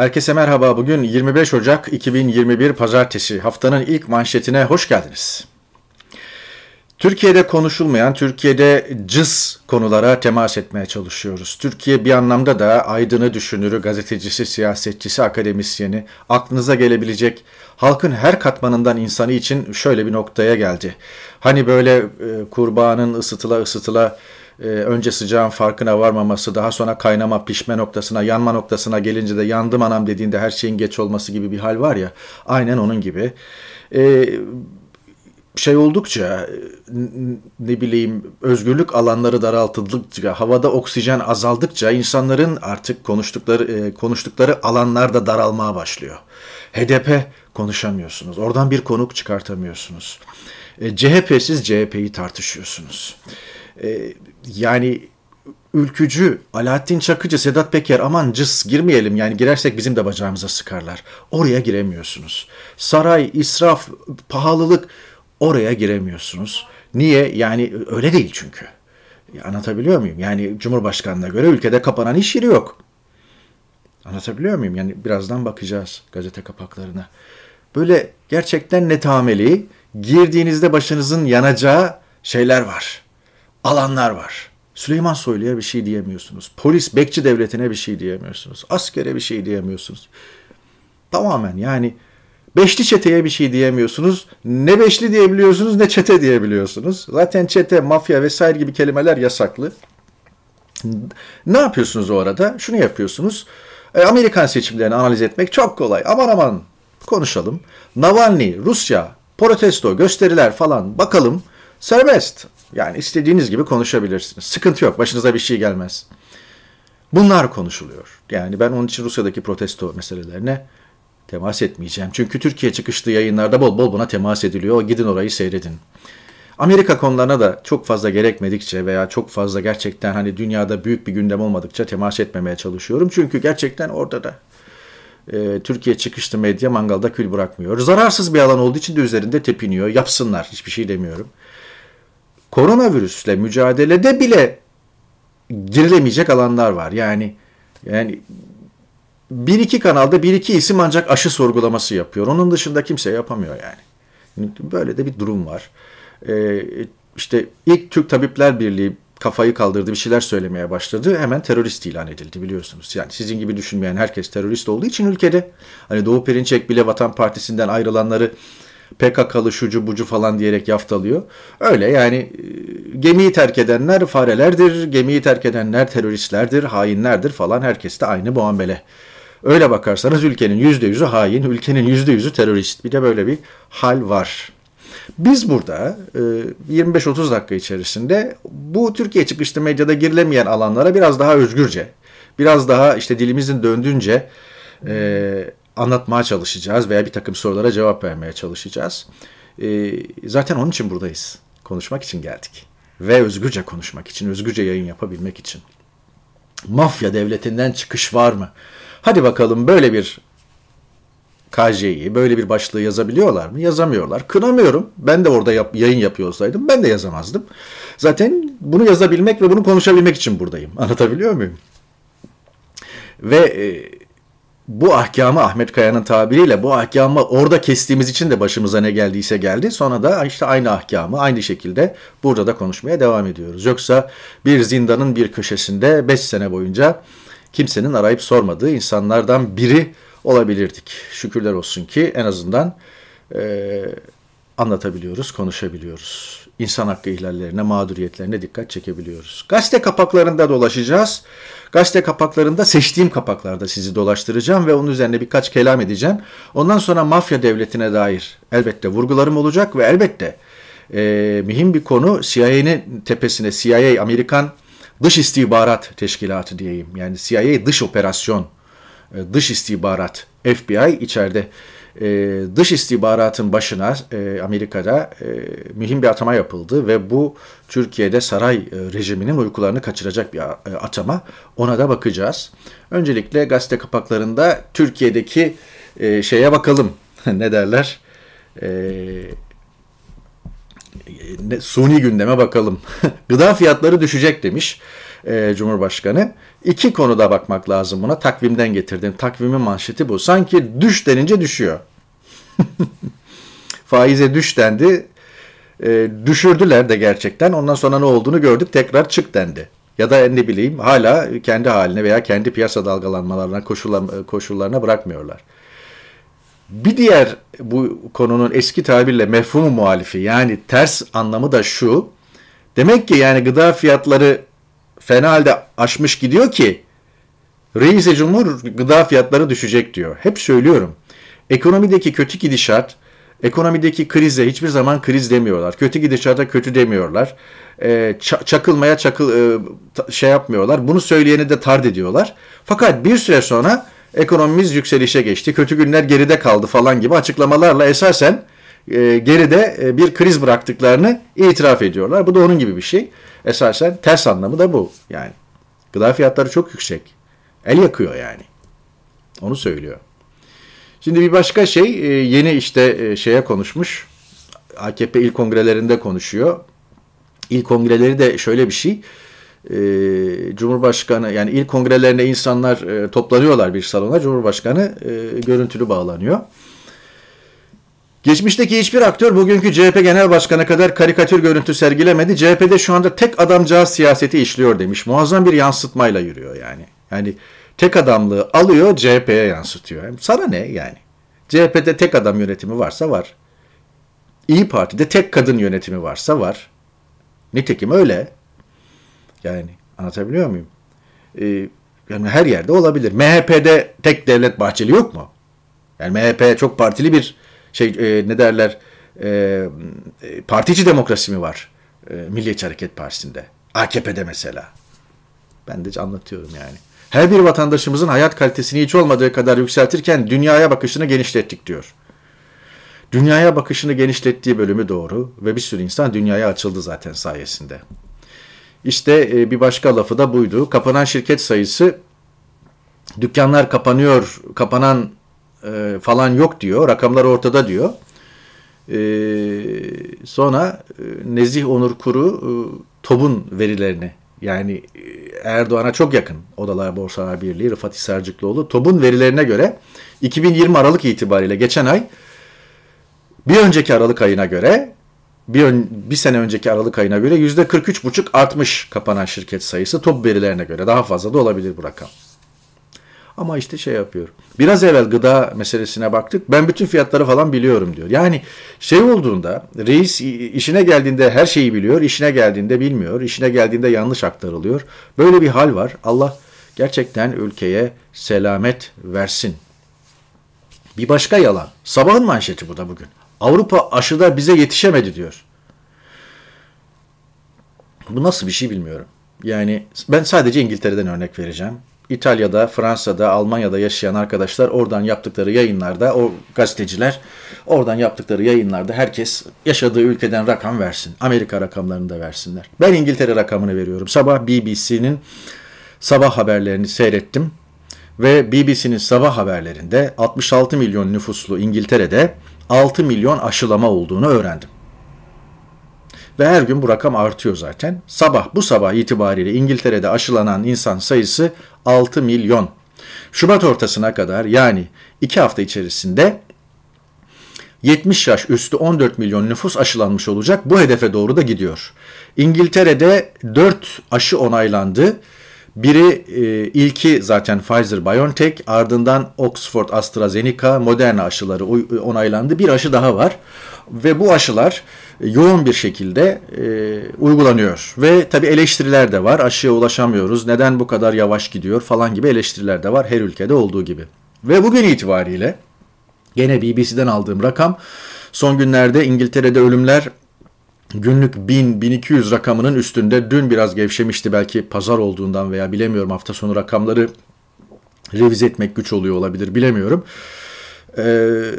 Herkese merhaba. Bugün 25 Ocak 2021 Pazartesi. Haftanın ilk manşetine hoş geldiniz. Türkiye'de konuşulmayan, Türkiye'de cız konulara temas etmeye çalışıyoruz. Türkiye bir anlamda da aydını düşünürü, gazetecisi, siyasetçisi, akademisyeni, aklınıza gelebilecek halkın her katmanından insanı için şöyle bir noktaya geldi. Hani böyle e, kurbanın ısıtıla ısıtıla e, önce sıcağın farkına varmaması, daha sonra kaynama, pişme noktasına, yanma noktasına gelince de yandım anam dediğinde her şeyin geç olması gibi bir hal var ya, aynen onun gibi. E, şey oldukça ne bileyim özgürlük alanları daraltıldıkça, havada oksijen azaldıkça insanların artık konuştukları e, konuştukları alanlar da daralmaya başlıyor. HDP konuşamıyorsunuz. Oradan bir konuk çıkartamıyorsunuz. E, CHP'siz CHP'yi tartışıyorsunuz. E, yani ülkücü, Alaaddin Çakıcı, Sedat Peker aman cız girmeyelim yani girersek bizim de bacağımıza sıkarlar. Oraya giremiyorsunuz. Saray, israf, pahalılık oraya giremiyorsunuz. Niye? Yani öyle değil çünkü. Anlatabiliyor muyum? Yani Cumhurbaşkanı'na göre ülkede kapanan iş yeri yok. Anlatabiliyor muyum? Yani birazdan bakacağız gazete kapaklarına. Böyle gerçekten netameli, girdiğinizde başınızın yanacağı şeyler var. Alanlar var. Süleyman Soylu'ya bir şey diyemiyorsunuz. Polis, bekçi devletine bir şey diyemiyorsunuz. Askere bir şey diyemiyorsunuz. Tamamen yani Beşli çeteye bir şey diyemiyorsunuz. Ne beşli diyebiliyorsunuz ne çete diyebiliyorsunuz. Zaten çete, mafya vesaire gibi kelimeler yasaklı. Ne yapıyorsunuz o arada? Şunu yapıyorsunuz. E, Amerikan seçimlerini analiz etmek çok kolay. Aman aman konuşalım. Navalny, Rusya, protesto, gösteriler falan bakalım. Serbest. Yani istediğiniz gibi konuşabilirsiniz. Sıkıntı yok. Başınıza bir şey gelmez. Bunlar konuşuluyor. Yani ben onun için Rusya'daki protesto meselelerine temas etmeyeceğim. Çünkü Türkiye çıkışlı yayınlarda bol bol buna temas ediliyor. Gidin orayı seyredin. Amerika konularına da çok fazla gerekmedikçe veya çok fazla gerçekten hani dünyada büyük bir gündem olmadıkça temas etmemeye çalışıyorum. Çünkü gerçekten orada da e, Türkiye çıkışlı medya mangalda kül bırakmıyor. Zararsız bir alan olduğu için de üzerinde tepiniyor. Yapsınlar hiçbir şey demiyorum. Koronavirüsle mücadelede bile girilemeyecek alanlar var. Yani yani bir iki kanalda bir iki isim ancak aşı sorgulaması yapıyor. Onun dışında kimse yapamıyor yani. Böyle de bir durum var. Ee, işte ilk Türk Tabipler Birliği kafayı kaldırdı bir şeyler söylemeye başladı. Hemen terörist ilan edildi biliyorsunuz. Yani sizin gibi düşünmeyen herkes terörist olduğu için ülkede hani Doğu Perinçek bile Vatan Partisi'nden ayrılanları PKK'lı şucu bucu falan diyerek yaftalıyor. Öyle yani e, gemiyi terk edenler farelerdir, gemiyi terk edenler teröristlerdir, hainlerdir falan herkes de aynı muamele. Öyle bakarsanız ülkenin yüzde yüzü hain, ülkenin yüzde yüzü terörist. Bir de böyle bir hal var. Biz burada 25-30 e, dakika içerisinde bu Türkiye çıkışlı medyada girilemeyen alanlara biraz daha özgürce, biraz daha işte dilimizin döndüğünce e, anlatmaya çalışacağız veya bir takım sorulara cevap vermeye çalışacağız. E, zaten onun için buradayız. Konuşmak için geldik. Ve özgürce konuşmak için, özgürce yayın yapabilmek için. Mafya devletinden çıkış var mı? Hadi bakalım böyle bir KJ'yi, böyle bir başlığı yazabiliyorlar mı? Yazamıyorlar. Kınamıyorum. Ben de orada yap, yayın yapıyor olsaydım ben de yazamazdım. Zaten bunu yazabilmek ve bunu konuşabilmek için buradayım. Anlatabiliyor muyum? Ve e, bu ahkamı Ahmet Kaya'nın tabiriyle bu ahkamı orada kestiğimiz için de başımıza ne geldiyse geldi. Sonra da işte aynı ahkamı aynı şekilde burada da konuşmaya devam ediyoruz. Yoksa bir zindanın bir köşesinde 5 sene boyunca kimsenin arayıp sormadığı insanlardan biri olabilirdik. Şükürler olsun ki en azından e, anlatabiliyoruz, konuşabiliyoruz. İnsan hakkı ihlallerine, mağduriyetlerine dikkat çekebiliyoruz. Gazete kapaklarında dolaşacağız. Gazete kapaklarında seçtiğim kapaklarda sizi dolaştıracağım ve onun üzerine birkaç kelam edeceğim. Ondan sonra mafya devletine dair elbette vurgularım olacak ve elbette e, mühim bir konu CIA'nin tepesine, CIA Amerikan dış istihbarat teşkilatı diyeyim. Yani CIA dış operasyon, e, dış istihbarat, FBI içeride e, dış istihbaratın başına e, Amerika'da mühim bir atama yapıldı ve bu Türkiye'de saray rejiminin uykularını kaçıracak bir atama. Ona da bakacağız. Öncelikle gazete kapaklarında Türkiye'deki şeye bakalım. ne derler? suni gündeme bakalım. Gıda fiyatları düşecek demiş. E, Cumhurbaşkanı. İki konuda bakmak lazım buna. Takvimden getirdim. Takvimin manşeti bu. Sanki düş denince düşüyor. Faize düş dendi. E, düşürdüler de gerçekten. Ondan sonra ne olduğunu gördük. Tekrar çık dendi. Ya da ne bileyim hala kendi haline veya kendi piyasa dalgalanmalarına koşullarına bırakmıyorlar. Bir diğer bu konunun eski tabirle mefhumu muhalifi yani ters anlamı da şu. Demek ki yani gıda fiyatları fena halde aşmış gidiyor ki reis Cumhur gıda fiyatları düşecek diyor. Hep söylüyorum. Ekonomideki kötü gidişat, ekonomideki krize hiçbir zaman kriz demiyorlar. Kötü gidişata kötü demiyorlar. E, çakılmaya çakıl e, şey yapmıyorlar. Bunu söyleyeni de tard ediyorlar. Fakat bir süre sonra ekonomimiz yükselişe geçti, kötü günler geride kaldı falan gibi açıklamalarla esasen e, geride e, bir kriz bıraktıklarını itiraf ediyorlar. Bu da onun gibi bir şey. Esasen ters anlamı da bu. Yani gıda fiyatları çok yüksek. El yakıyor yani. Onu söylüyor. Şimdi bir başka şey e, yeni işte şeye konuşmuş. AKP il kongrelerinde konuşuyor. İl kongreleri de şöyle bir şey e, Cumhurbaşkanı yani il kongrelerine insanlar e, toplanıyorlar bir salona. Cumhurbaşkanı e, görüntülü bağlanıyor. Geçmişteki hiçbir aktör bugünkü CHP Genel Başkanı kadar karikatür görüntü sergilemedi. CHP'de şu anda tek adamcağız siyaseti işliyor demiş. Muazzam bir yansıtmayla yürüyor yani. Yani tek adamlığı alıyor CHP'ye yansıtıyor. Sana ne yani? CHP'de tek adam yönetimi varsa var. İyi Parti'de tek kadın yönetimi varsa var. Nitekim öyle. Yani anlatabiliyor muyum? Ee, yani her yerde olabilir. MHP'de tek devlet Bahçeli yok mu? Yani MHP çok partili bir şey e, ne derler e, partici demokrasi mi var e, Milliyetçi Hareket Partisi'nde? AKP'de mesela. Ben de anlatıyorum yani. Her bir vatandaşımızın hayat kalitesini hiç olmadığı kadar yükseltirken dünyaya bakışını genişlettik diyor. Dünyaya bakışını genişlettiği bölümü doğru ve bir sürü insan dünyaya açıldı zaten sayesinde. İşte e, bir başka lafı da buydu. Kapanan şirket sayısı dükkanlar kapanıyor, kapanan e, falan yok diyor. Rakamlar ortada diyor. E, sonra Nezih Onur Kuru TOB'un verilerini yani Erdoğan'a çok yakın Odalar Borsalar Birliği Rıfat Hisarcıklıoğlu TOB'un verilerine göre 2020 Aralık itibariyle geçen ay bir önceki Aralık ayına göre bir, ön, bir sene önceki Aralık ayına göre yüzde 43,5 artmış kapanan şirket sayısı top verilerine göre. Daha fazla da olabilir bu rakam. Ama işte şey yapıyor. Biraz evvel gıda meselesine baktık. Ben bütün fiyatları falan biliyorum diyor. Yani şey olduğunda reis işine geldiğinde her şeyi biliyor. işine geldiğinde bilmiyor. işine geldiğinde yanlış aktarılıyor. Böyle bir hal var. Allah gerçekten ülkeye selamet versin. Bir başka yalan. Sabahın manşeti bu da bugün. Avrupa aşıda bize yetişemedi diyor. Bu nasıl bir şey bilmiyorum. Yani ben sadece İngiltere'den örnek vereceğim. İtalya'da, Fransa'da, Almanya'da yaşayan arkadaşlar oradan yaptıkları yayınlarda, o gazeteciler oradan yaptıkları yayınlarda herkes yaşadığı ülkeden rakam versin. Amerika rakamlarını da versinler. Ben İngiltere rakamını veriyorum. Sabah BBC'nin sabah haberlerini seyrettim ve BBC'nin sabah haberlerinde 66 milyon nüfuslu İngiltere'de 6 milyon aşılama olduğunu öğrendim. Ve her gün bu rakam artıyor zaten. Sabah bu sabah itibariyle İngiltere'de aşılanan insan sayısı 6 milyon. Şubat ortasına kadar yani 2 hafta içerisinde 70 yaş üstü 14 milyon nüfus aşılanmış olacak. Bu hedefe doğru da gidiyor. İngiltere'de 4 aşı onaylandı. Biri e, ilki zaten Pfizer-BioNTech ardından Oxford AstraZeneca Moderna aşıları onaylandı. Bir aşı daha var ve bu aşılar yoğun bir şekilde e, uygulanıyor. Ve tabi eleştiriler de var. Aşıya ulaşamıyoruz. Neden bu kadar yavaş gidiyor falan gibi eleştiriler de var her ülkede olduğu gibi. Ve bugün itibariyle gene BBC'den aldığım rakam son günlerde İngiltere'de ölümler günlük 1000-1200 rakamının üstünde dün biraz gevşemişti belki pazar olduğundan veya bilemiyorum hafta sonu rakamları revize etmek güç oluyor olabilir bilemiyorum. Ee,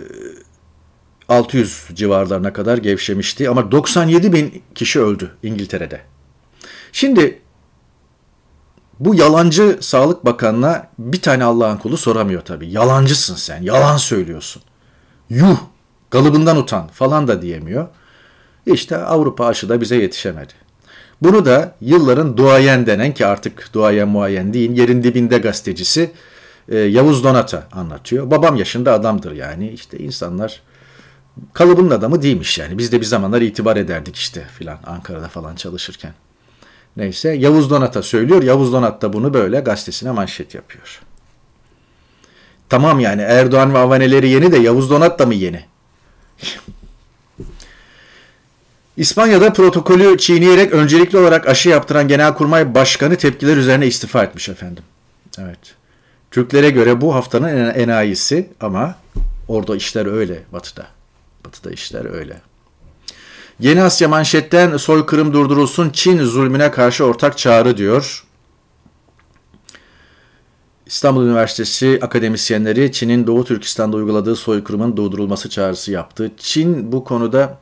600 civarlarına kadar gevşemişti ama 97 bin kişi öldü İngiltere'de. Şimdi bu yalancı Sağlık Bakanı'na bir tane Allah'ın kulu soramıyor tabii. Yalancısın sen, yalan söylüyorsun. Yuh, kalıbından utan falan da diyemiyor. İşte Avrupa aşı da bize yetişemedi. Bunu da yılların duayen denen ki artık duayen muayen değil yerin dibinde gazetecisi e, Yavuz Donat'a anlatıyor. Babam yaşında adamdır yani işte insanlar kalıbının adamı değilmiş yani. Biz de bir zamanlar itibar ederdik işte filan Ankara'da falan çalışırken. Neyse Yavuz Donat'a söylüyor. Yavuz Donat da bunu böyle gazetesine manşet yapıyor. Tamam yani Erdoğan ve avaneleri yeni de Yavuz Donat da mı yeni? İspanya'da protokolü çiğneyerek öncelikli olarak aşı yaptıran Genelkurmay Başkanı tepkiler üzerine istifa etmiş efendim. Evet. Türklere göre bu haftanın enayisi ama orada işler öyle batıda. Batıda işler öyle. Yeni Asya manşetten soykırım durdurulsun Çin zulmüne karşı ortak çağrı diyor. İstanbul Üniversitesi akademisyenleri Çin'in Doğu Türkistan'da uyguladığı soykırımın durdurulması çağrısı yaptı. Çin bu konuda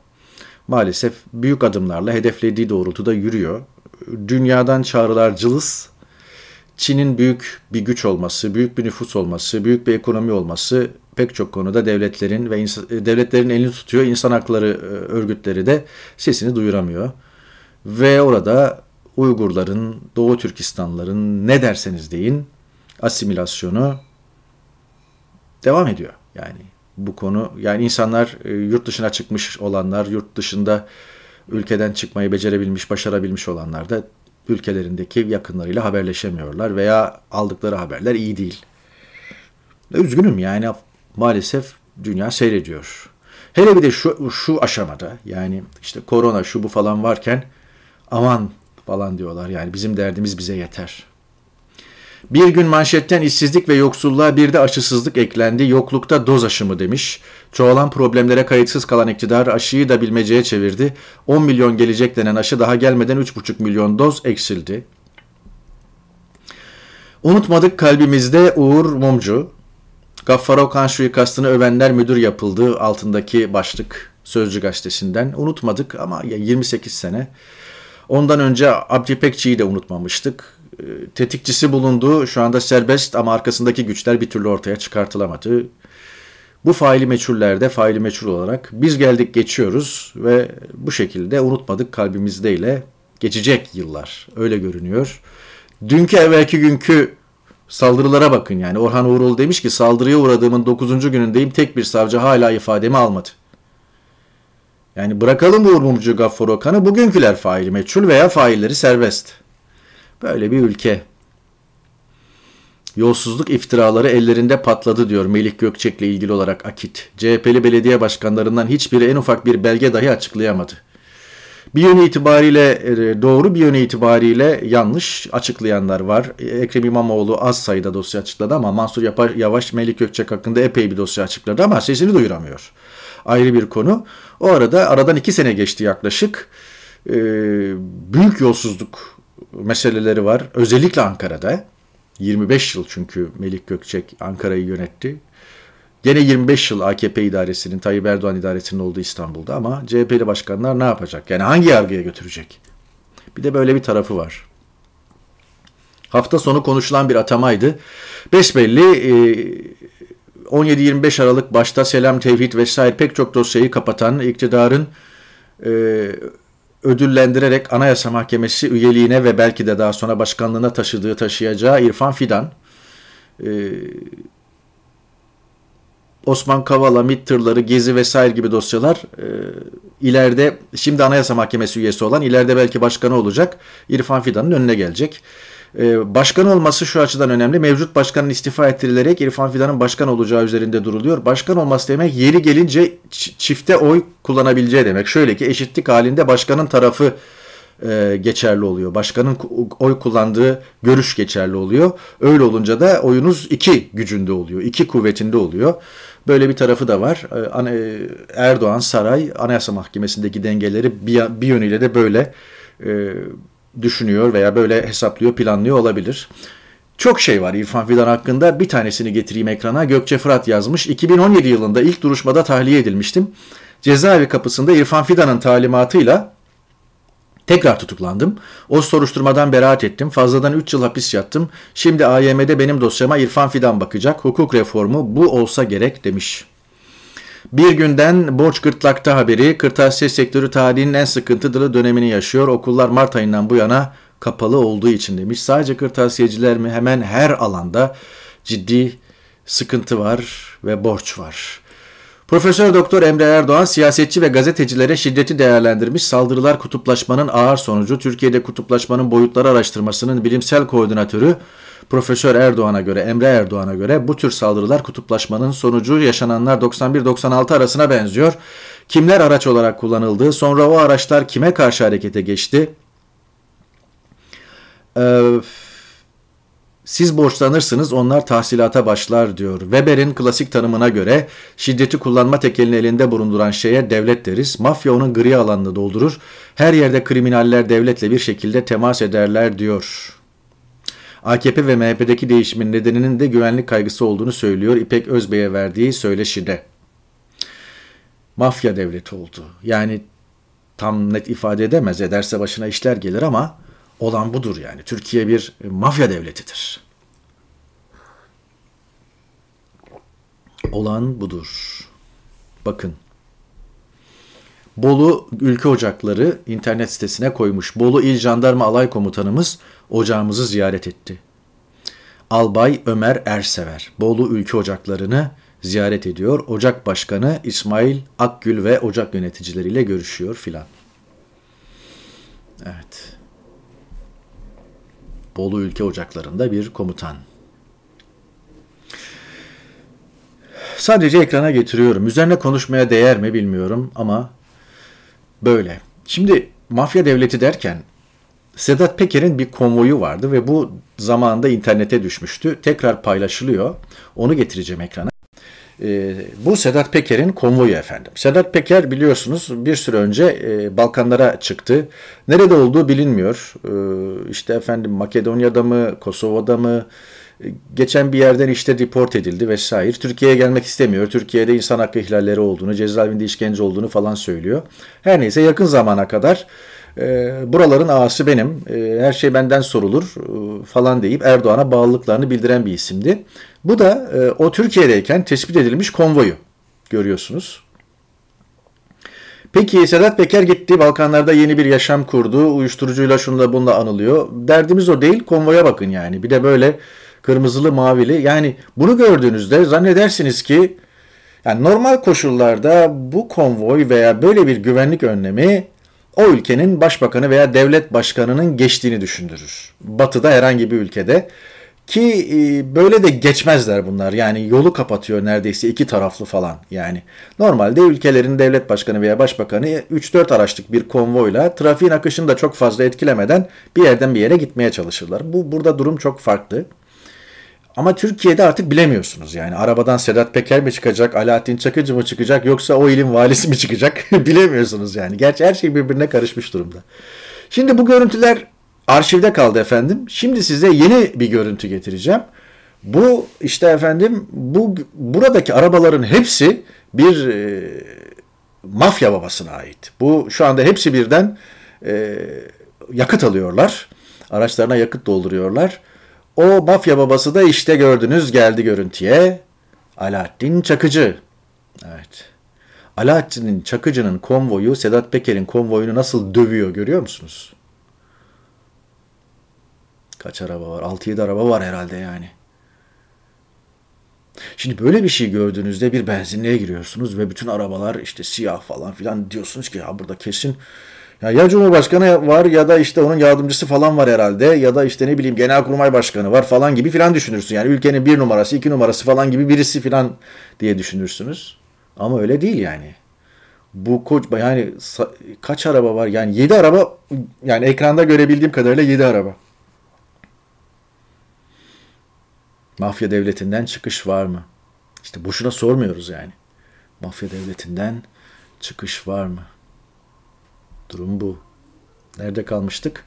maalesef büyük adımlarla hedeflediği doğrultuda yürüyor. Dünyadan çağrılar cılız. Çin'in büyük bir güç olması, büyük bir nüfus olması, büyük bir ekonomi olması pek çok konuda devletlerin ve devletlerin elini tutuyor. İnsan hakları e, örgütleri de sesini duyuramıyor. Ve orada Uygurların, Doğu Türkistanların ne derseniz deyin asimilasyonu devam ediyor. Yani bu konu yani insanlar e, yurt dışına çıkmış olanlar, yurt dışında ülkeden çıkmayı becerebilmiş, başarabilmiş olanlar da ülkelerindeki yakınlarıyla haberleşemiyorlar veya aldıkları haberler iyi değil. Üzgünüm yani maalesef dünya seyrediyor. Hele bir de şu, şu aşamada yani işte korona şu bu falan varken aman falan diyorlar yani bizim derdimiz bize yeter. Bir gün manşetten işsizlik ve yoksulluğa bir de aşısızlık eklendi. Yoklukta doz aşımı demiş. Çoğalan problemlere kayıtsız kalan iktidar aşıyı da bilmeceye çevirdi. 10 milyon gelecek denen aşı daha gelmeden 3,5 milyon doz eksildi. Unutmadık kalbimizde Uğur Mumcu. Gaffar Okan suikastını övenler müdür yapıldı altındaki başlık Sözcü gazetesinden. Unutmadık ama 28 sene. Ondan önce Abdi Pekçi'yi de unutmamıştık. Ee, tetikçisi bulundu. Şu anda serbest ama arkasındaki güçler bir türlü ortaya çıkartılamadı. Bu faili meçhullerde faili meçhul olarak biz geldik geçiyoruz ve bu şekilde unutmadık kalbimizde ile geçecek yıllar. Öyle görünüyor. Dünkü evvelki günkü saldırılara bakın yani. Orhan Uğurlu demiş ki saldırıya uğradığımın 9. günündeyim tek bir savcı hala ifademi almadı. Yani bırakalım Uğur Mumcu Gaffar Okan'ı bugünküler faili meçhul veya failleri serbest. Böyle bir ülke. Yolsuzluk iftiraları ellerinde patladı diyor Melih Gökçek'le ilgili olarak Akit. CHP'li belediye başkanlarından hiçbiri en ufak bir belge dahi açıklayamadı. Bir yönü itibariyle e, doğru bir yönü itibariyle yanlış açıklayanlar var. Ekrem İmamoğlu az sayıda dosya açıkladı ama Mansur Yavaş Melih Gökçek hakkında epey bir dosya açıkladı ama sesini duyuramıyor. Ayrı bir konu. O arada aradan iki sene geçti yaklaşık. Ee, büyük yolsuzluk meseleleri var. Özellikle Ankara'da. 25 yıl çünkü Melik Gökçek Ankara'yı yönetti. Gene 25 yıl AKP idaresinin, Tayyip Erdoğan idaresinin olduğu İstanbul'da ama CHP'li başkanlar ne yapacak? Yani hangi yargıya götürecek? Bir de böyle bir tarafı var. Hafta sonu konuşulan bir atamaydı. Besbelli 17-25 Aralık başta Selam Tevhid vesaire pek çok dosyayı kapatan iktidarın ödüllendirerek Anayasa Mahkemesi üyeliğine ve belki de daha sonra başkanlığına taşıdığı taşıyacağı İrfan Fidan, e, Osman Kavala, MİT tırları, Gezi vesaire gibi dosyalar e, ileride şimdi Anayasa Mahkemesi üyesi olan ileride belki başkanı olacak İrfan Fidan'ın önüne gelecek. Ee, başkan olması şu açıdan önemli. Mevcut başkanın istifa ettirilerek İrfan Fidan'ın başkan olacağı üzerinde duruluyor. Başkan olması demek yeri gelince çifte oy kullanabileceği demek. Şöyle ki eşitlik halinde başkanın tarafı e, geçerli oluyor. Başkanın oy kullandığı görüş geçerli oluyor. Öyle olunca da oyunuz iki gücünde oluyor. iki kuvvetinde oluyor. Böyle bir tarafı da var. E, e, Erdoğan, Saray, Anayasa Mahkemesi'ndeki dengeleri bir, yönüyle de böyle düşünüyor veya böyle hesaplıyor, planlıyor olabilir. Çok şey var İrfan Fidan hakkında. Bir tanesini getireyim ekrana. Gökçe Fırat yazmış. 2017 yılında ilk duruşmada tahliye edilmiştim. Cezaevi kapısında İrfan Fidan'ın talimatıyla tekrar tutuklandım. O soruşturmadan beraat ettim. Fazladan 3 yıl hapis yattım. Şimdi AYM'de benim dosyama İrfan Fidan bakacak. Hukuk reformu bu olsa gerek demiş. Bir günden borç gırtlakta haberi, kırtasiye sektörü tarihinin en sıkıntılı dönemini yaşıyor. Okullar Mart ayından bu yana kapalı olduğu için demiş. Sadece kırtasiyeciler mi? Hemen her alanda ciddi sıkıntı var ve borç var. Profesör Doktor Emre Erdoğan siyasetçi ve gazetecilere şiddeti değerlendirmiş. Saldırılar kutuplaşmanın ağır sonucu. Türkiye'de kutuplaşmanın boyutları araştırmasının bilimsel koordinatörü Profesör Erdoğan'a göre, Emre Erdoğan'a göre bu tür saldırılar kutuplaşmanın sonucu yaşananlar 91-96 arasına benziyor. Kimler araç olarak kullanıldı, sonra o araçlar kime karşı harekete geçti? Ee, siz borçlanırsınız onlar tahsilata başlar diyor. Weber'in klasik tanımına göre şiddeti kullanma tekelini elinde bulunduran şeye devlet deriz. Mafya onun gri alanını doldurur. Her yerde kriminaller devletle bir şekilde temas ederler diyor. AKP ve MHP'deki değişimin nedeninin de güvenlik kaygısı olduğunu söylüyor İpek Özbey'e verdiği söyleşide. Mafya devleti oldu. Yani tam net ifade edemez. Ederse başına işler gelir ama olan budur yani. Türkiye bir mafya devletidir. Olan budur. Bakın. Bolu Ülke Ocakları internet sitesine koymuş. Bolu İl Jandarma Alay Komutanımız ocağımızı ziyaret etti. Albay Ömer Ersever Bolu Ülke Ocakları'nı ziyaret ediyor. Ocak Başkanı İsmail Akgül ve ocak yöneticileriyle görüşüyor filan. Evet. Bolu Ülke Ocakları'nda bir komutan. Sadece ekrana getiriyorum. Üzerine konuşmaya değer mi bilmiyorum ama böyle. Şimdi mafya devleti derken Sedat Peker'in bir konvoyu vardı ve bu zamanında internete düşmüştü. Tekrar paylaşılıyor. Onu getireceğim ekrana. E, bu Sedat Peker'in konvoyu efendim. Sedat Peker biliyorsunuz bir süre önce e, Balkanlara çıktı. Nerede olduğu bilinmiyor. E, işte efendim Makedonya'da mı, Kosova'da mı, geçen bir yerden işte report edildi vesaire. Türkiye'ye gelmek istemiyor. Türkiye'de insan hakkı ihlalleri olduğunu, cezaevinde işkence olduğunu falan söylüyor. Her neyse yakın zamana kadar e, buraların ağası benim, e, her şey benden sorulur e, falan deyip Erdoğan'a bağlılıklarını bildiren bir isimdi. Bu da e, o Türkiye'deyken tespit edilmiş konvoyu görüyorsunuz. Peki Sedat Peker gitti Balkanlarda yeni bir yaşam kurdu. Uyuşturucuyla şunla bununla anılıyor. Derdimiz o değil konvoya bakın yani. Bir de böyle kırmızılı mavili. Yani bunu gördüğünüzde zannedersiniz ki yani normal koşullarda bu konvoy veya böyle bir güvenlik önlemi o ülkenin başbakanı veya devlet başkanının geçtiğini düşündürür. Batı'da herhangi bir ülkede ki e, böyle de geçmezler bunlar. Yani yolu kapatıyor neredeyse iki taraflı falan. Yani normalde ülkelerin devlet başkanı veya başbakanı 3-4 araçlık bir konvoyla trafiğin akışını da çok fazla etkilemeden bir yerden bir yere gitmeye çalışırlar. Bu burada durum çok farklı. Ama Türkiye'de artık bilemiyorsunuz yani. Arabadan Sedat Peker mi çıkacak, Alaaddin Çakıcı mı çıkacak yoksa o ilin valisi mi çıkacak bilemiyorsunuz yani. Gerçi her şey birbirine karışmış durumda. Şimdi bu görüntüler arşivde kaldı efendim. Şimdi size yeni bir görüntü getireceğim. Bu işte efendim bu buradaki arabaların hepsi bir e, mafya babasına ait. Bu şu anda hepsi birden e, yakıt alıyorlar. Araçlarına yakıt dolduruyorlar. O mafya babası da işte gördünüz geldi görüntüye. Alaaddin Çakıcı. Evet. Alaaddin Çakıcı'nın konvoyu Sedat Peker'in konvoyunu nasıl dövüyor görüyor musunuz? Kaç araba var? 6-7 araba var herhalde yani. Şimdi böyle bir şey gördüğünüzde bir benzinliğe giriyorsunuz ve bütün arabalar işte siyah falan filan diyorsunuz ki ya burada kesin ya, ya Cumhurbaşkanı var ya da işte onun yardımcısı falan var herhalde ya da işte ne bileyim Genelkurmay Başkanı var falan gibi filan düşünürsün. Yani ülkenin bir numarası iki numarası falan gibi birisi filan diye düşünürsünüz. Ama öyle değil yani. Bu koç yani kaç araba var? Yani 7 araba yani ekranda görebildiğim kadarıyla 7 araba. Mafya devletinden çıkış var mı? İşte boşuna sormuyoruz yani. Mafya devletinden çıkış var mı? Durum bu. Nerede kalmıştık?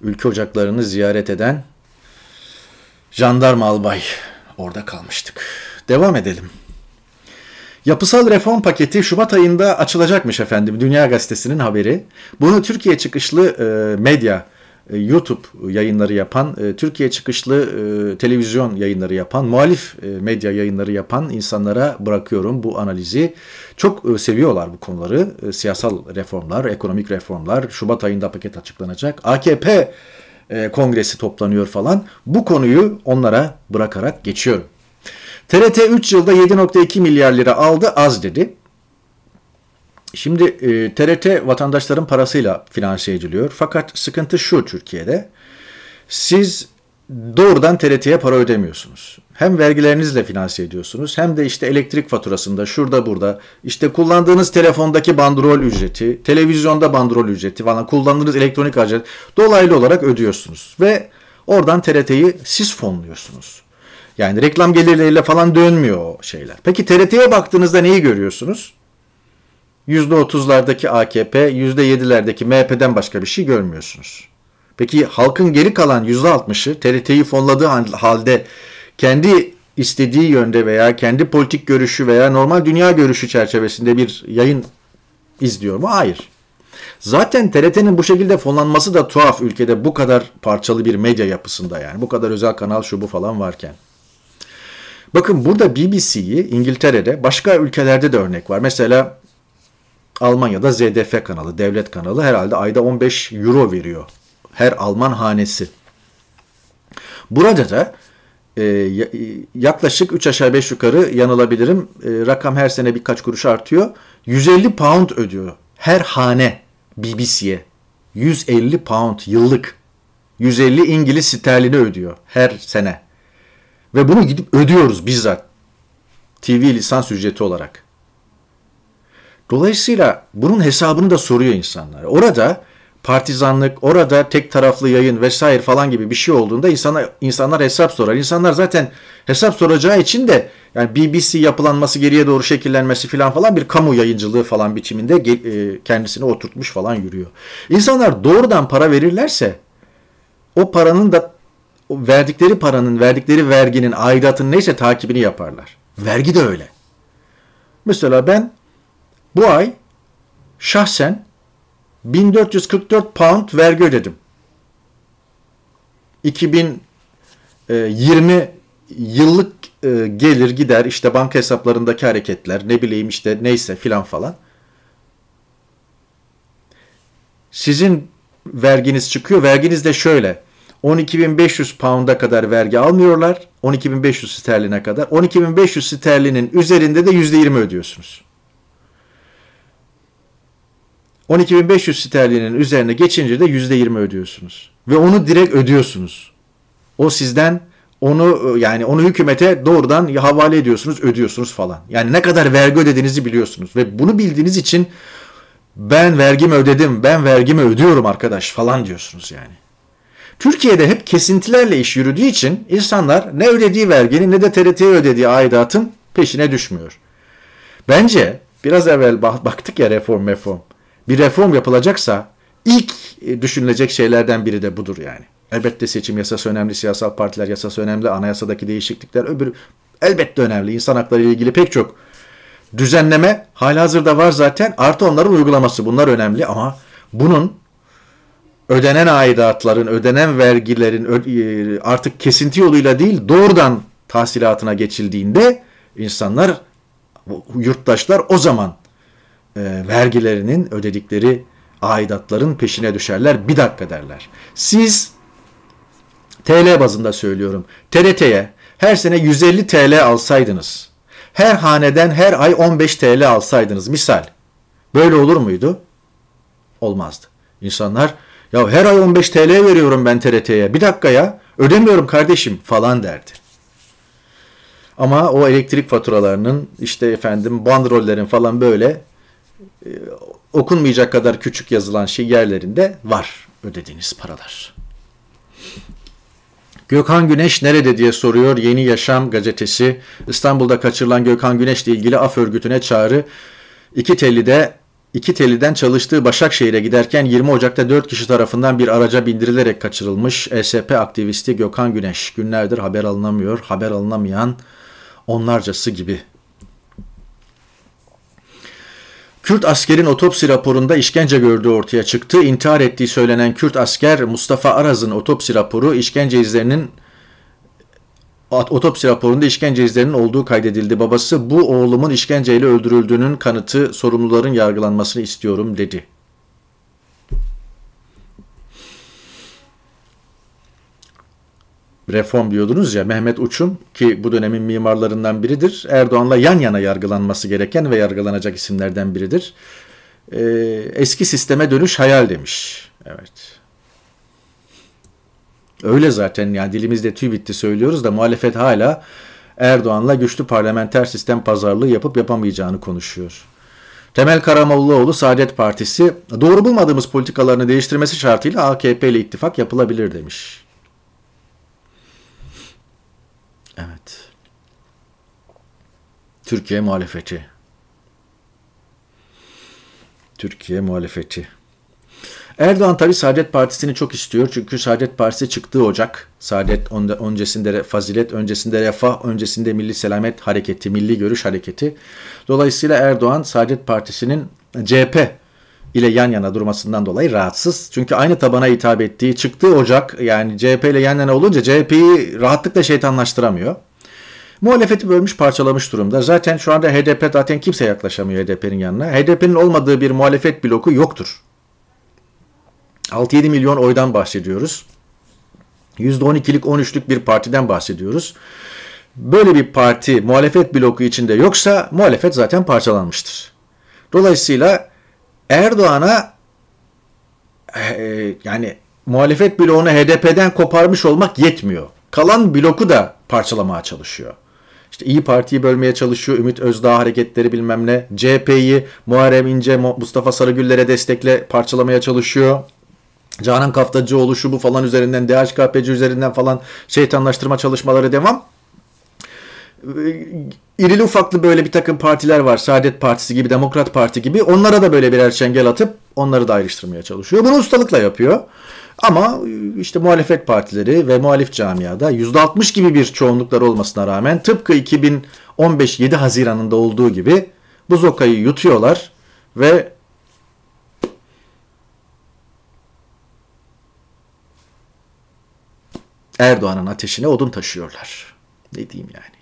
Ülke ocaklarını ziyaret eden jandarma albay. Orada kalmıştık. Devam edelim. Yapısal reform paketi Şubat ayında açılacakmış efendim. Dünya Gazetesi'nin haberi. Bunu Türkiye çıkışlı e, medya e, YouTube yayınları yapan, e, Türkiye çıkışlı e, televizyon yayınları yapan, muhalif medya yayınları yapan insanlara bırakıyorum bu analizi. Çok seviyorlar bu konuları. Siyasal reformlar, ekonomik reformlar. Şubat ayında paket açıklanacak. AKP kongresi toplanıyor falan. Bu konuyu onlara bırakarak geçiyorum. TRT 3 yılda 7.2 milyar lira aldı az dedi. Şimdi e, TRT vatandaşların parasıyla finanse ediliyor. Fakat sıkıntı şu Türkiye'de. Siz doğrudan TRT'ye para ödemiyorsunuz. Hem vergilerinizle finanse ediyorsunuz hem de işte elektrik faturasında şurada burada işte kullandığınız telefondaki bandrol ücreti, televizyonda bandrol ücreti falan kullandığınız elektronik harcet dolaylı olarak ödüyorsunuz. Ve oradan TRT'yi siz fonluyorsunuz. Yani reklam gelirleriyle falan dönmüyor o şeyler. Peki TRT'ye baktığınızda neyi görüyorsunuz? %30'lardaki AKP, %7'lerdeki MHP'den başka bir şey görmüyorsunuz. Peki halkın geri kalan %60'ı TRT'yi fonladığı halde kendi istediği yönde veya kendi politik görüşü veya normal dünya görüşü çerçevesinde bir yayın izliyor mu? Hayır. Zaten TRT'nin bu şekilde fonlanması da tuhaf ülkede bu kadar parçalı bir medya yapısında yani. Bu kadar özel kanal şu bu falan varken. Bakın burada BBC'yi İngiltere'de başka ülkelerde de örnek var. Mesela Almanya'da ZDF kanalı, devlet kanalı herhalde ayda 15 euro veriyor. Her Alman hanesi. Burada da e, yaklaşık 3 aşağı 5 yukarı yanılabilirim. E, rakam her sene birkaç kuruş artıyor. 150 pound ödüyor her hane BBC'ye. 150 pound yıllık. 150 İngiliz sterlini ödüyor her sene. Ve bunu gidip ödüyoruz bizzat. TV lisans ücreti olarak. Dolayısıyla bunun hesabını da soruyor insanlar. Orada partizanlık, orada tek taraflı yayın vesaire falan gibi bir şey olduğunda insanlar, insanlar hesap sorar. İnsanlar zaten hesap soracağı için de yani BBC yapılanması geriye doğru şekillenmesi falan falan bir kamu yayıncılığı falan biçiminde e, kendisini oturtmuş falan yürüyor. İnsanlar doğrudan para verirlerse o paranın da o verdikleri paranın, verdikleri verginin, aidatın neyse takibini yaparlar. Vergi de öyle. Mesela ben bu ay şahsen 1444 pound vergi ödedim. 2020 e, yıllık e, gelir gider işte banka hesaplarındaki hareketler ne bileyim işte neyse filan falan. Sizin verginiz çıkıyor. Verginiz de şöyle. 12.500 pound'a kadar vergi almıyorlar. 12.500 sterline kadar. 12.500 sterlinin üzerinde de %20 ödüyorsunuz. 12.500 sterlinin üzerine geçince de %20 ödüyorsunuz. Ve onu direkt ödüyorsunuz. O sizden onu yani onu hükümete doğrudan havale ediyorsunuz, ödüyorsunuz falan. Yani ne kadar vergi ödediğinizi biliyorsunuz ve bunu bildiğiniz için ben vergimi ödedim, ben vergimi ödüyorum arkadaş falan diyorsunuz yani. Türkiye'de hep kesintilerle iş yürüdüğü için insanlar ne ödediği verginin ne de TRT'ye ödediği aidatın peşine düşmüyor. Bence biraz evvel baktık ya reform reform bir reform yapılacaksa ilk e, düşünülecek şeylerden biri de budur yani. Elbette seçim yasası önemli, siyasal partiler yasası önemli, anayasadaki değişiklikler öbür elbette önemli. İnsan hakları ile ilgili pek çok düzenleme halihazırda var zaten. Artı onların uygulaması bunlar önemli ama bunun ödenen aidatların, ödenen vergilerin e, artık kesinti yoluyla değil doğrudan tahsilatına geçildiğinde insanlar, yurttaşlar o zaman e, vergilerinin ödedikleri aidatların peşine düşerler. Bir dakika derler. Siz TL bazında söylüyorum. TRT'ye her sene 150 TL alsaydınız, her haneden her ay 15 TL alsaydınız misal. Böyle olur muydu? Olmazdı. İnsanlar ya her ay 15 TL veriyorum ben TRT'ye. Bir dakika ya ödemiyorum kardeşim falan derdi. Ama o elektrik faturalarının işte efendim bandrollerin falan böyle e, okunmayacak kadar küçük yazılan şey yerlerinde var ödediğiniz paralar. Gökhan Güneş nerede diye soruyor Yeni Yaşam gazetesi. İstanbul'da kaçırılan Gökhan Güneş ile ilgili af örgütüne çağrı. İki telide İki teliden çalıştığı Başakşehir'e giderken 20 Ocak'ta 4 kişi tarafından bir araca bindirilerek kaçırılmış ESP aktivisti Gökhan Güneş. Günlerdir haber alınamıyor, haber alınamayan onlarcası gibi Kürt askerin otopsi raporunda işkence gördüğü ortaya çıktı. İntihar ettiği söylenen Kürt asker Mustafa Araz'ın otopsi raporu işkence izlerinin otopsi raporunda işkence izlerinin olduğu kaydedildi. Babası bu oğlumun işkenceyle öldürüldüğünün kanıtı sorumluların yargılanmasını istiyorum dedi. Reform diyordunuz ya Mehmet Uç'un ki bu dönemin mimarlarından biridir. Erdoğan'la yan yana yargılanması gereken ve yargılanacak isimlerden biridir. Ee, eski sisteme dönüş hayal demiş. Evet. Öyle zaten yani dilimizde tüy bitti söylüyoruz da muhalefet hala Erdoğan'la güçlü parlamenter sistem pazarlığı yapıp yapamayacağını konuşuyor. Temel Karamollaoğlu Saadet Partisi doğru bulmadığımız politikalarını değiştirmesi şartıyla AKP ile ittifak yapılabilir demiş. Evet. Türkiye muhalefeti. Türkiye muhalefeti. Erdoğan tabi Saadet Partisi'ni çok istiyor. Çünkü Saadet Partisi çıktığı Ocak. Saadet öncesinde Fazilet, öncesinde Refah, öncesinde Milli Selamet Hareketi, Milli Görüş Hareketi. Dolayısıyla Erdoğan Saadet Partisi'nin CHP ile yan yana durmasından dolayı rahatsız. Çünkü aynı tabana hitap ettiği çıktığı Ocak yani CHP ile yan yana olunca CHP'yi rahatlıkla şeytanlaştıramıyor. Muhalefeti bölmüş parçalamış durumda. Zaten şu anda HDP zaten kimse yaklaşamıyor HDP'nin yanına. HDP'nin olmadığı bir muhalefet bloku yoktur. 6-7 milyon oydan bahsediyoruz. %12'lik 13'lük bir partiden bahsediyoruz. Böyle bir parti muhalefet bloku içinde yoksa muhalefet zaten parçalanmıştır. Dolayısıyla Erdoğan'a e, yani muhalefet bloğunu HDP'den koparmış olmak yetmiyor. Kalan bloku da parçalamaya çalışıyor. İşte İyi Parti'yi bölmeye çalışıyor. Ümit Özdağ hareketleri bilmem ne. CHP'yi Muharrem İnce, Mustafa Sarıgüller'e destekle parçalamaya çalışıyor. Canan Kaftacıoğlu şu bu falan üzerinden, DHKPC üzerinden falan şeytanlaştırma çalışmaları devam. İrili ufaklı böyle bir takım partiler var. Saadet Partisi gibi, Demokrat Parti gibi. Onlara da böyle birer çengel atıp onları da ayrıştırmaya çalışıyor. Bunu ustalıkla yapıyor. Ama işte muhalefet partileri ve muhalif camiada %60 gibi bir çoğunlukları olmasına rağmen tıpkı 2015 7 Haziran'ında olduğu gibi bu zokayı yutuyorlar ve Erdoğan'ın ateşine odun taşıyorlar. Ne diyeyim yani.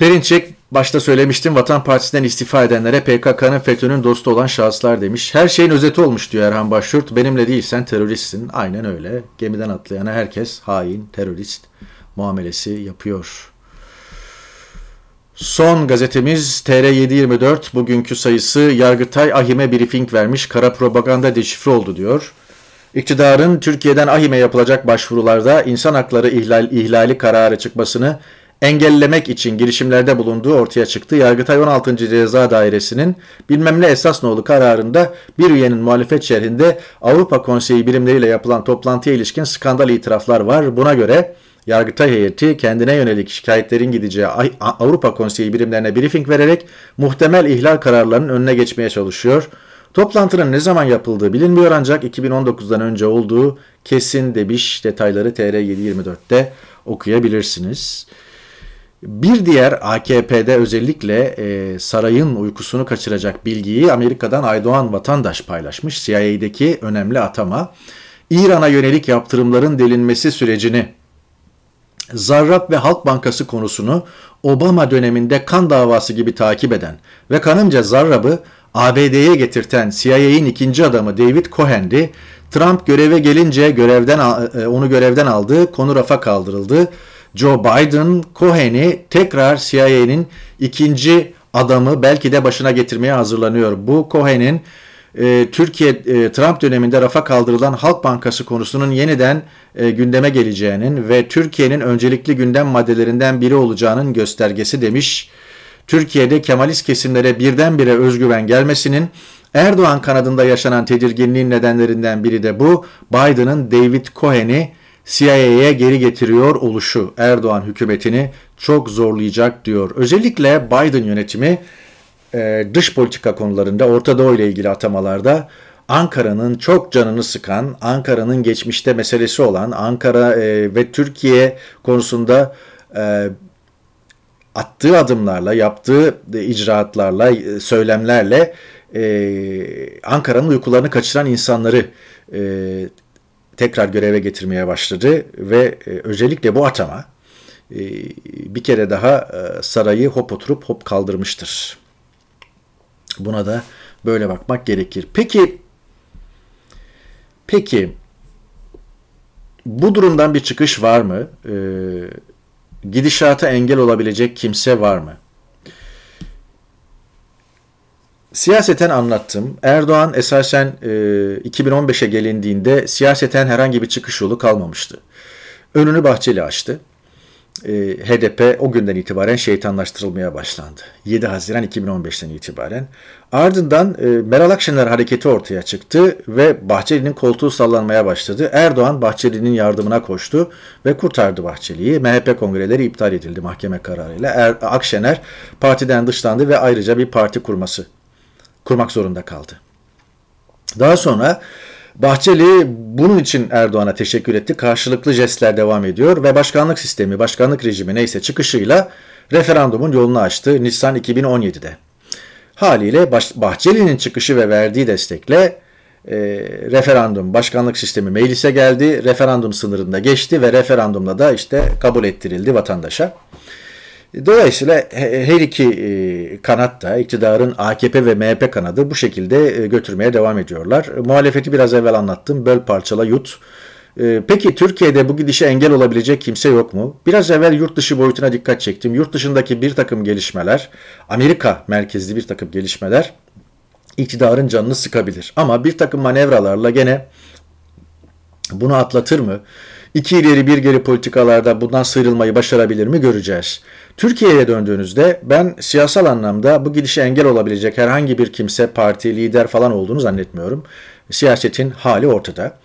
Perinçek başta söylemiştim Vatan Partisi'nden istifa edenlere PKK'nın FETÖ'nün dostu olan şahıslar demiş. Her şeyin özeti olmuş diyor Erhan Başyurt. Benimle değilsen teröristsin. Aynen öyle. Gemiden atlayana herkes hain, terörist muamelesi yapıyor. Son gazetemiz TR724 bugünkü sayısı Yargıtay Ahim'e briefing vermiş kara propaganda deşifre oldu diyor. İktidarın Türkiye'den Ahim'e yapılacak başvurularda insan hakları ihlal, ihlali kararı çıkmasını engellemek için girişimlerde bulunduğu ortaya çıktı. Yargıtay 16. Ceza Dairesi'nin bilmem ne esas nolu kararında bir üyenin muhalefet şerhinde Avrupa Konseyi birimleriyle yapılan toplantıya ilişkin skandal itiraflar var. Buna göre Yargıtay heyeti kendine yönelik şikayetlerin gideceği Avrupa Konseyi birimlerine briefing vererek muhtemel ihlal kararlarının önüne geçmeye çalışıyor. Toplantının ne zaman yapıldığı bilinmiyor ancak 2019'dan önce olduğu kesin demiş detayları TR724'te okuyabilirsiniz. Bir diğer AKP'de özellikle e, sarayın uykusunu kaçıracak bilgiyi Amerika'dan Aydoğan vatandaş paylaşmış. CIA'deki önemli atama. İran'a yönelik yaptırımların delinmesi sürecini Zarrab ve Halk Bankası konusunu Obama döneminde kan davası gibi takip eden ve kanımca Zarrab'ı ABD'ye getirten CIA'in ikinci adamı David Cohen'di. Trump göreve gelince görevden e, onu görevden aldı, konu rafa kaldırıldı. Joe Biden Cohen'i tekrar CIA'nin ikinci adamı belki de başına getirmeye hazırlanıyor. Bu Cohen'in e, Türkiye e, Trump döneminde rafa kaldırılan Halk Bankası konusunun yeniden e, gündeme geleceğinin ve Türkiye'nin öncelikli gündem maddelerinden biri olacağının göstergesi demiş. Türkiye'de Kemalist kesimlere birdenbire özgüven gelmesinin Erdoğan kanadında yaşanan tedirginliğin nedenlerinden biri de bu. Biden'ın David Cohen'i CIA'ye geri getiriyor oluşu Erdoğan hükümetini çok zorlayacak diyor. Özellikle Biden yönetimi e, dış politika konularında Orta Doğu ile ilgili atamalarda Ankara'nın çok canını sıkan, Ankara'nın geçmişte meselesi olan Ankara e, ve Türkiye konusunda e, attığı adımlarla, yaptığı icraatlarla, söylemlerle Ankara'nın uykularını kaçıran insanları tekrar göreve getirmeye başladı ve e, özellikle bu atama e, bir kere daha e, sarayı hop oturup hop kaldırmıştır. Buna da böyle bakmak gerekir. Peki peki bu durumdan bir çıkış var mı? Gidişata engel olabilecek kimse var mı? Siyaseten anlattım. Erdoğan esasen e, 2015'e gelindiğinde siyaseten herhangi bir çıkış yolu kalmamıştı. Önünü Bahçeli açtı. E, HDP o günden itibaren şeytanlaştırılmaya başlandı. 7 Haziran 2015'ten itibaren. Ardından e, Meral Akşener hareketi ortaya çıktı ve Bahçeli'nin koltuğu sallanmaya başladı. Erdoğan Bahçeli'nin yardımına koştu ve kurtardı Bahçeli'yi. MHP kongreleri iptal edildi mahkeme kararıyla. Er, Akşener partiden dışlandı ve ayrıca bir parti kurması kurmak zorunda kaldı. Daha sonra Bahçeli bunun için Erdoğan'a teşekkür etti. Karşılıklı jestler devam ediyor ve başkanlık sistemi, başkanlık rejimi neyse çıkışıyla referandumun yolunu açtı Nisan 2017'de. Haliyle Bahçeli'nin çıkışı ve verdiği destekle e, referandum, başkanlık sistemi meclise geldi, referandum sınırında geçti ve referandumla da işte kabul ettirildi vatandaşa. Dolayısıyla her iki e, kanat da iktidarın AKP ve MHP kanadı bu şekilde e, götürmeye devam ediyorlar. Muhalefeti biraz evvel anlattım. Böl parçala yut. E, peki Türkiye'de bu gidişe engel olabilecek kimse yok mu? Biraz evvel yurt dışı boyutuna dikkat çektim. Yurt dışındaki bir takım gelişmeler, Amerika merkezli bir takım gelişmeler iktidarın canını sıkabilir. Ama bir takım manevralarla gene bunu atlatır mı? İki ileri bir geri politikalarda bundan sıyrılmayı başarabilir mi göreceğiz. Türkiye'ye döndüğünüzde ben siyasal anlamda bu gidişe engel olabilecek herhangi bir kimse, parti, lider falan olduğunu zannetmiyorum. Siyasetin hali ortada.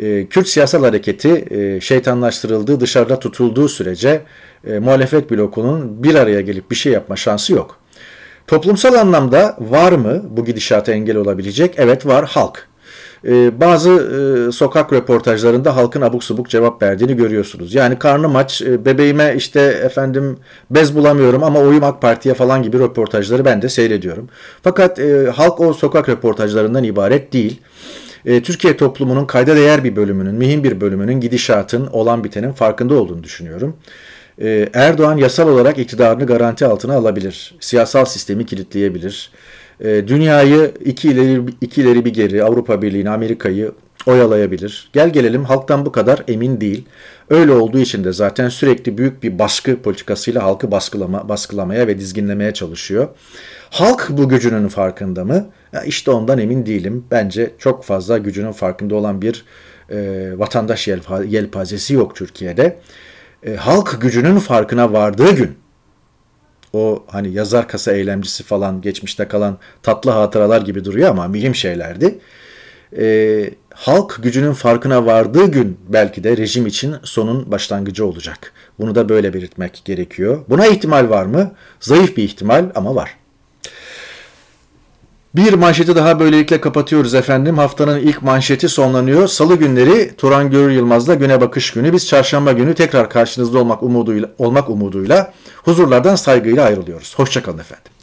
E, Kürt siyasal hareketi e, şeytanlaştırıldığı, dışarıda tutulduğu sürece e, muhalefet blokunun bir araya gelip bir şey yapma şansı yok. Toplumsal anlamda var mı bu gidişata engel olabilecek? Evet var halk. Ee, bazı e, sokak röportajlarında halkın abuk subuk cevap verdiğini görüyorsunuz. Yani karnım aç, e, bebeğime işte efendim bez bulamıyorum ama oyum AK Parti'ye falan gibi röportajları ben de seyrediyorum. Fakat e, halk o sokak röportajlarından ibaret değil. Türkiye toplumunun kayda değer bir bölümünün, mühim bir bölümünün gidişatın, olan bitenin farkında olduğunu düşünüyorum. Erdoğan yasal olarak iktidarını garanti altına alabilir. Siyasal sistemi kilitleyebilir e, dünyayı iki ileri, iki ileri bir geri Avrupa Birliği'ni, Amerika'yı oyalayabilir. Gel gelelim halktan bu kadar emin değil. Öyle olduğu için de zaten sürekli büyük bir baskı politikasıyla halkı baskılama, baskılamaya ve dizginlemeye çalışıyor. Halk bu gücünün farkında mı? Ya işte ondan emin değilim. Bence çok fazla gücünün farkında olan bir e, vatandaş yelpazesi yok Türkiye'de. E, halk gücünün farkına vardığı gün o hani yazar kasa eylemcisi falan geçmişte kalan tatlı hatıralar gibi duruyor ama mühim şeylerdi. E, halk gücünün farkına vardığı gün belki de rejim için sonun başlangıcı olacak. Bunu da böyle belirtmek gerekiyor. Buna ihtimal var mı? Zayıf bir ihtimal ama var. Bir manşeti daha böylelikle kapatıyoruz efendim. Haftanın ilk manşeti sonlanıyor. Salı günleri Turan Görür Yılmaz'la Güne Bakış Günü. Biz çarşamba günü tekrar karşınızda olmak umuduyla, olmak umuduyla huzurlardan saygıyla ayrılıyoruz. Hoşçakalın efendim.